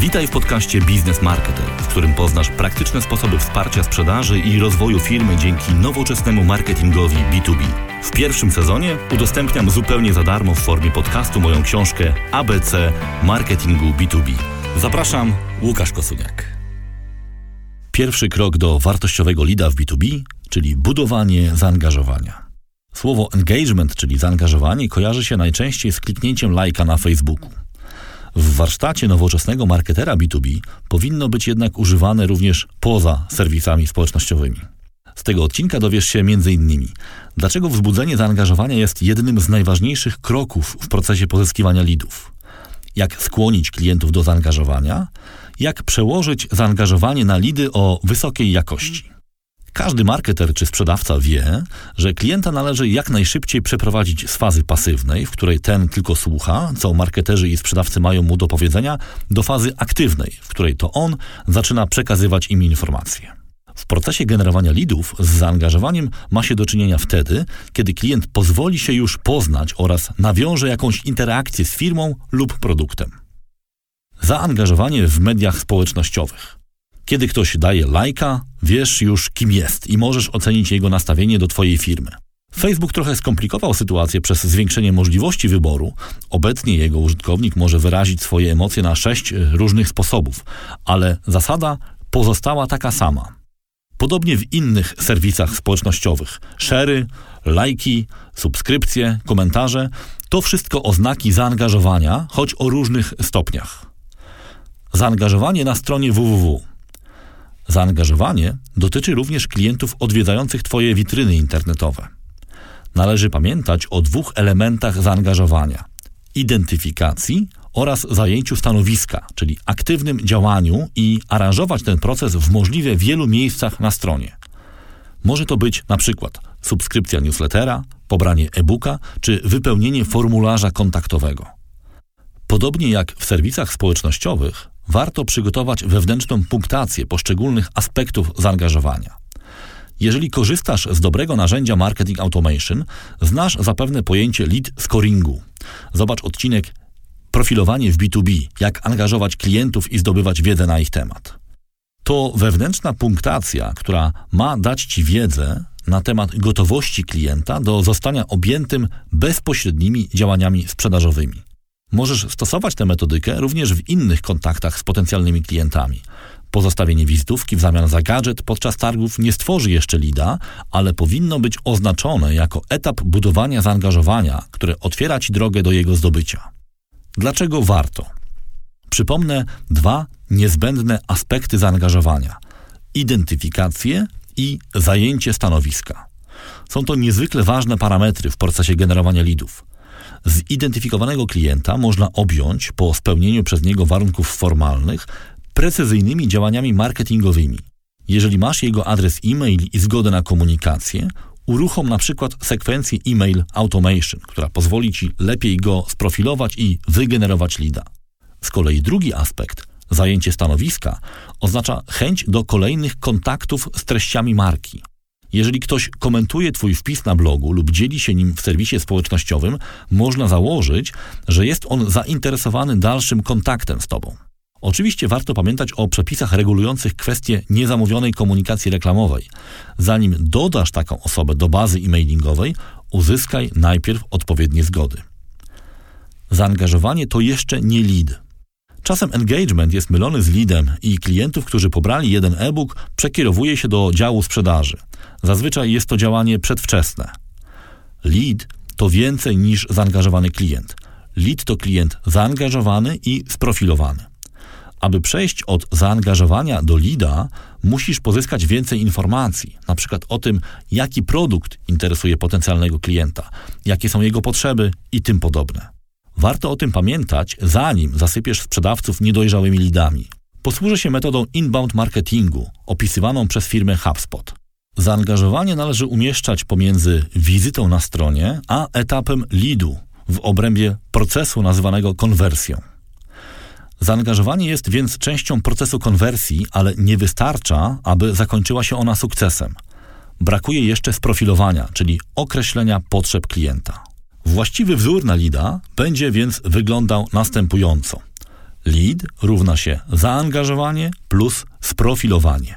Witaj w podcaście Biznes Marketer, w którym poznasz praktyczne sposoby wsparcia sprzedaży i rozwoju firmy dzięki nowoczesnemu marketingowi B2B. W pierwszym sezonie udostępniam zupełnie za darmo w formie podcastu moją książkę ABC Marketingu B2B. Zapraszam, Łukasz Kosuniak. Pierwszy krok do wartościowego lida w B2B, czyli budowanie zaangażowania. Słowo engagement, czyli zaangażowanie, kojarzy się najczęściej z kliknięciem lajka na Facebooku. W warsztacie nowoczesnego marketera B2B powinno być jednak używane również poza serwisami społecznościowymi. Z tego odcinka dowiesz się m.in. dlaczego wzbudzenie zaangażowania jest jednym z najważniejszych kroków w procesie pozyskiwania lidów, jak skłonić klientów do zaangażowania, jak przełożyć zaangażowanie na lidy o wysokiej jakości. Każdy marketer czy sprzedawca wie, że klienta należy jak najszybciej przeprowadzić z fazy pasywnej, w której ten tylko słucha, co marketerzy i sprzedawcy mają mu do powiedzenia, do fazy aktywnej, w której to on zaczyna przekazywać im informacje. W procesie generowania lidów z zaangażowaniem ma się do czynienia wtedy, kiedy klient pozwoli się już poznać oraz nawiąże jakąś interakcję z firmą lub produktem. Zaangażowanie w mediach społecznościowych. Kiedy ktoś daje lajka, wiesz już kim jest i możesz ocenić jego nastawienie do Twojej firmy. Facebook trochę skomplikował sytuację przez zwiększenie możliwości wyboru. Obecnie jego użytkownik może wyrazić swoje emocje na sześć różnych sposobów, ale zasada pozostała taka sama. Podobnie w innych serwisach społecznościowych. Szery, lajki, subskrypcje, komentarze to wszystko oznaki zaangażowania, choć o różnych stopniach. Zaangażowanie na stronie www Zaangażowanie dotyczy również klientów odwiedzających Twoje witryny internetowe. Należy pamiętać o dwóch elementach zaangażowania: identyfikacji oraz zajęciu stanowiska, czyli aktywnym działaniu i aranżować ten proces w możliwie wielu miejscach na stronie. Może to być na przykład subskrypcja newslettera, pobranie e-booka czy wypełnienie formularza kontaktowego. Podobnie jak w serwisach społecznościowych, warto przygotować wewnętrzną punktację poszczególnych aspektów zaangażowania. Jeżeli korzystasz z dobrego narzędzia Marketing Automation, znasz zapewne pojęcie lead scoringu. Zobacz odcinek Profilowanie w B2B, jak angażować klientów i zdobywać wiedzę na ich temat. To wewnętrzna punktacja, która ma dać Ci wiedzę na temat gotowości klienta do zostania objętym bezpośrednimi działaniami sprzedażowymi. Możesz stosować tę metodykę również w innych kontaktach z potencjalnymi klientami. Pozostawienie wizytówki w zamian za gadżet podczas targów nie stworzy jeszcze lida, ale powinno być oznaczone jako etap budowania zaangażowania, które otwiera Ci drogę do jego zdobycia. Dlaczego warto? Przypomnę dwa niezbędne aspekty zaangażowania: identyfikację i zajęcie stanowiska. Są to niezwykle ważne parametry w procesie generowania lidów. Zidentyfikowanego klienta można objąć po spełnieniu przez niego warunków formalnych precyzyjnymi działaniami marketingowymi. Jeżeli masz jego adres e-mail i zgodę na komunikację, uruchom na przykład sekwencję e-mail automation, która pozwoli Ci lepiej go sprofilować i wygenerować lida. Z kolei drugi aspekt, zajęcie stanowiska, oznacza chęć do kolejnych kontaktów z treściami marki. Jeżeli ktoś komentuje Twój wpis na blogu lub dzieli się nim w serwisie społecznościowym, można założyć, że jest on zainteresowany dalszym kontaktem z Tobą. Oczywiście warto pamiętać o przepisach regulujących kwestie niezamówionej komunikacji reklamowej. Zanim dodasz taką osobę do bazy e-mailingowej, uzyskaj najpierw odpowiednie zgody. Zaangażowanie to jeszcze nie lead. Czasem engagement jest mylony z leadem i klientów, którzy pobrali jeden e-book, przekierowuje się do działu sprzedaży. Zazwyczaj jest to działanie przedwczesne. Lead to więcej niż zaangażowany klient. Lead to klient zaangażowany i sprofilowany. Aby przejść od zaangażowania do lida, musisz pozyskać więcej informacji, na przykład o tym, jaki produkt interesuje potencjalnego klienta, jakie są jego potrzeby i tym podobne. Warto o tym pamiętać, zanim zasypiesz sprzedawców niedojrzałymi lidami. Posłużę się metodą inbound marketingu, opisywaną przez firmę HubSpot. Zaangażowanie należy umieszczać pomiędzy wizytą na stronie a etapem leadu w obrębie procesu nazywanego konwersją. Zaangażowanie jest więc częścią procesu konwersji, ale nie wystarcza, aby zakończyła się ona sukcesem. Brakuje jeszcze sprofilowania, czyli określenia potrzeb klienta. Właściwy wzór na lida będzie więc wyglądał następująco. Lead równa się zaangażowanie plus sprofilowanie.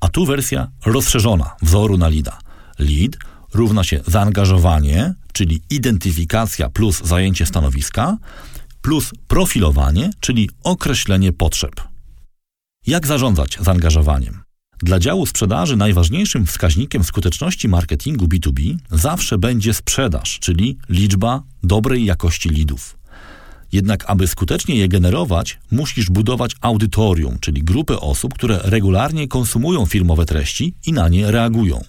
A tu wersja rozszerzona wzoru na leada. Lead równa się zaangażowanie, czyli identyfikacja plus zajęcie stanowiska, plus profilowanie, czyli określenie potrzeb. Jak zarządzać zaangażowaniem? Dla działu sprzedaży najważniejszym wskaźnikiem skuteczności marketingu B2B zawsze będzie sprzedaż, czyli liczba dobrej jakości lidów. Jednak aby skutecznie je generować, musisz budować audytorium, czyli grupę osób, które regularnie konsumują firmowe treści i na nie reagują.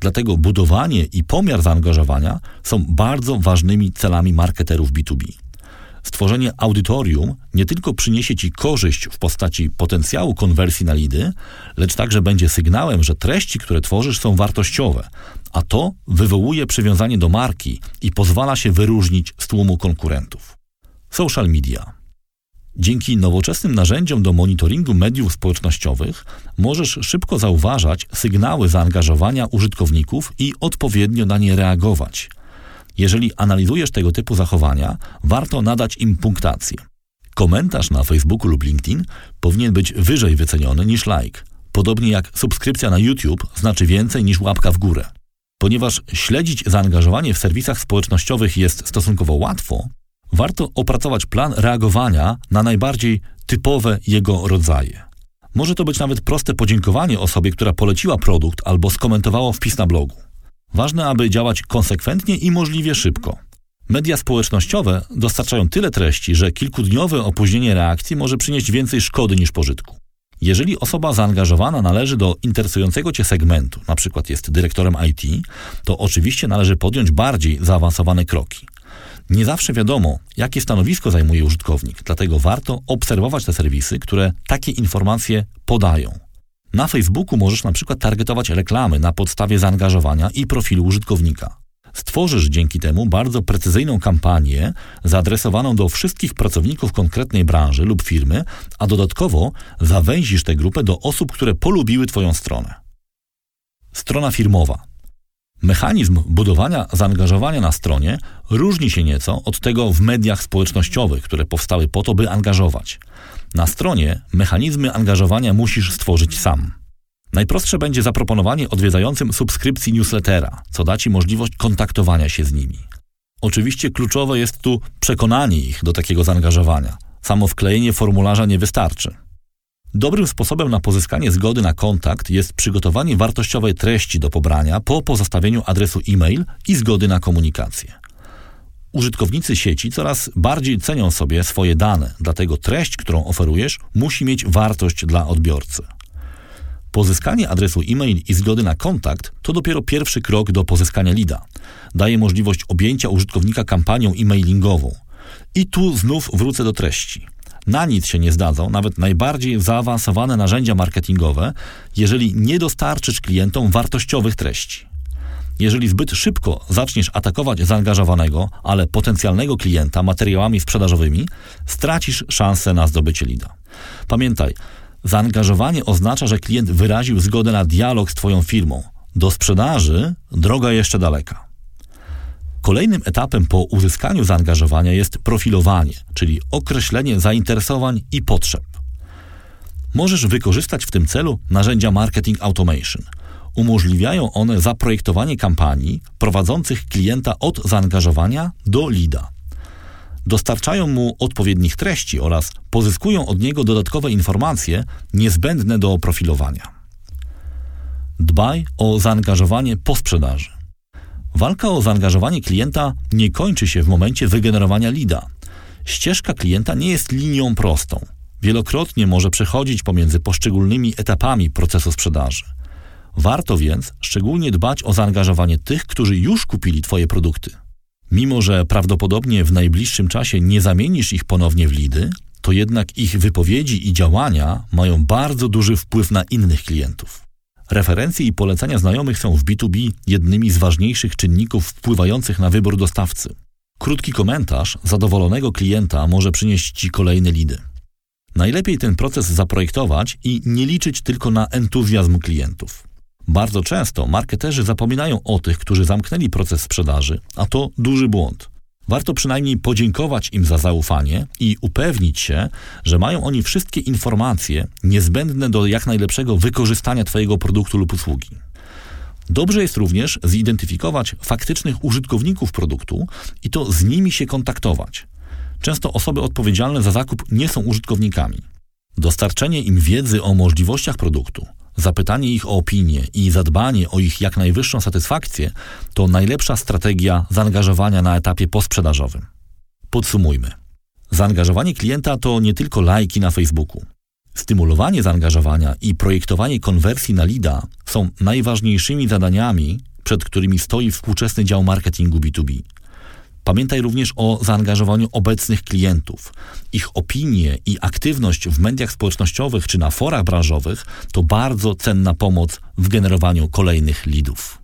Dlatego budowanie i pomiar zaangażowania są bardzo ważnymi celami marketerów B2B. Stworzenie audytorium nie tylko przyniesie Ci korzyść w postaci potencjału konwersji na lidy, lecz także będzie sygnałem, że treści, które tworzysz, są wartościowe, a to wywołuje przywiązanie do marki i pozwala się wyróżnić z tłumu konkurentów. Social media. Dzięki nowoczesnym narzędziom do monitoringu mediów społecznościowych możesz szybko zauważać sygnały zaangażowania użytkowników i odpowiednio na nie reagować. Jeżeli analizujesz tego typu zachowania, warto nadać im punktację. Komentarz na Facebooku lub LinkedIn powinien być wyżej wyceniony niż like, podobnie jak subskrypcja na YouTube znaczy więcej niż łapka w górę. Ponieważ śledzić zaangażowanie w serwisach społecznościowych jest stosunkowo łatwo, warto opracować plan reagowania na najbardziej typowe jego rodzaje. Może to być nawet proste podziękowanie osobie, która poleciła produkt albo skomentowało wpis na blogu. Ważne, aby działać konsekwentnie i możliwie szybko. Media społecznościowe dostarczają tyle treści, że kilkudniowe opóźnienie reakcji może przynieść więcej szkody niż pożytku. Jeżeli osoba zaangażowana należy do interesującego Cię segmentu, np. jest dyrektorem IT, to oczywiście należy podjąć bardziej zaawansowane kroki. Nie zawsze wiadomo, jakie stanowisko zajmuje użytkownik, dlatego warto obserwować te serwisy, które takie informacje podają. Na Facebooku możesz na przykład targetować reklamy na podstawie zaangażowania i profilu użytkownika. Stworzysz dzięki temu bardzo precyzyjną kampanię zaadresowaną do wszystkich pracowników konkretnej branży lub firmy, a dodatkowo zawęzisz tę grupę do osób, które polubiły Twoją stronę. Strona firmowa. Mechanizm budowania zaangażowania na stronie różni się nieco od tego w mediach społecznościowych, które powstały po to, by angażować. Na stronie mechanizmy angażowania musisz stworzyć sam. Najprostsze będzie zaproponowanie odwiedzającym subskrypcji newslettera, co da Ci możliwość kontaktowania się z nimi. Oczywiście kluczowe jest tu przekonanie ich do takiego zaangażowania. Samo wklejenie formularza nie wystarczy. Dobrym sposobem na pozyskanie zgody na kontakt jest przygotowanie wartościowej treści do pobrania po pozostawieniu adresu e-mail i zgody na komunikację. Użytkownicy sieci coraz bardziej cenią sobie swoje dane, dlatego treść, którą oferujesz, musi mieć wartość dla odbiorcy. Pozyskanie adresu e-mail i zgody na kontakt to dopiero pierwszy krok do pozyskania lida. Daje możliwość objęcia użytkownika kampanią e-mailingową. I tu znów wrócę do treści. Na nic się nie zdadzą nawet najbardziej zaawansowane narzędzia marketingowe, jeżeli nie dostarczysz klientom wartościowych treści. Jeżeli zbyt szybko zaczniesz atakować zaangażowanego, ale potencjalnego klienta materiałami sprzedażowymi, stracisz szansę na zdobycie lida. Pamiętaj, zaangażowanie oznacza, że klient wyraził zgodę na dialog z Twoją firmą. Do sprzedaży droga jeszcze daleka. Kolejnym etapem po uzyskaniu zaangażowania jest profilowanie, czyli określenie zainteresowań i potrzeb. Możesz wykorzystać w tym celu narzędzia marketing automation. Umożliwiają one zaprojektowanie kampanii prowadzących klienta od zaangażowania do lida. Dostarczają mu odpowiednich treści oraz pozyskują od niego dodatkowe informacje niezbędne do profilowania. Dbaj o zaangażowanie po sprzedaży. Walka o zaangażowanie klienta nie kończy się w momencie wygenerowania lida. Ścieżka klienta nie jest linią prostą. Wielokrotnie może przechodzić pomiędzy poszczególnymi etapami procesu sprzedaży. Warto więc szczególnie dbać o zaangażowanie tych, którzy już kupili Twoje produkty. Mimo, że prawdopodobnie w najbliższym czasie nie zamienisz ich ponownie w lidy, to jednak ich wypowiedzi i działania mają bardzo duży wpływ na innych klientów. Referencje i polecenia znajomych są w B2B jednymi z ważniejszych czynników wpływających na wybór dostawcy. Krótki komentarz zadowolonego klienta może przynieść Ci kolejne lidy. Najlepiej ten proces zaprojektować i nie liczyć tylko na entuzjazm klientów. Bardzo często marketerzy zapominają o tych, którzy zamknęli proces sprzedaży, a to duży błąd. Warto przynajmniej podziękować im za zaufanie i upewnić się, że mają oni wszystkie informacje niezbędne do jak najlepszego wykorzystania Twojego produktu lub usługi. Dobrze jest również zidentyfikować faktycznych użytkowników produktu i to z nimi się kontaktować. Często osoby odpowiedzialne za zakup nie są użytkownikami. Dostarczenie im wiedzy o możliwościach produktu, zapytanie ich o opinię i zadbanie o ich jak najwyższą satysfakcję to najlepsza strategia zaangażowania na etapie posprzedażowym. Podsumujmy. Zaangażowanie klienta to nie tylko lajki na Facebooku. Stymulowanie zaangażowania i projektowanie konwersji na LIDA są najważniejszymi zadaniami, przed którymi stoi współczesny dział marketingu B2B. Pamiętaj również o zaangażowaniu obecnych klientów. Ich opinie i aktywność w mediach społecznościowych czy na forach branżowych to bardzo cenna pomoc w generowaniu kolejnych lidów.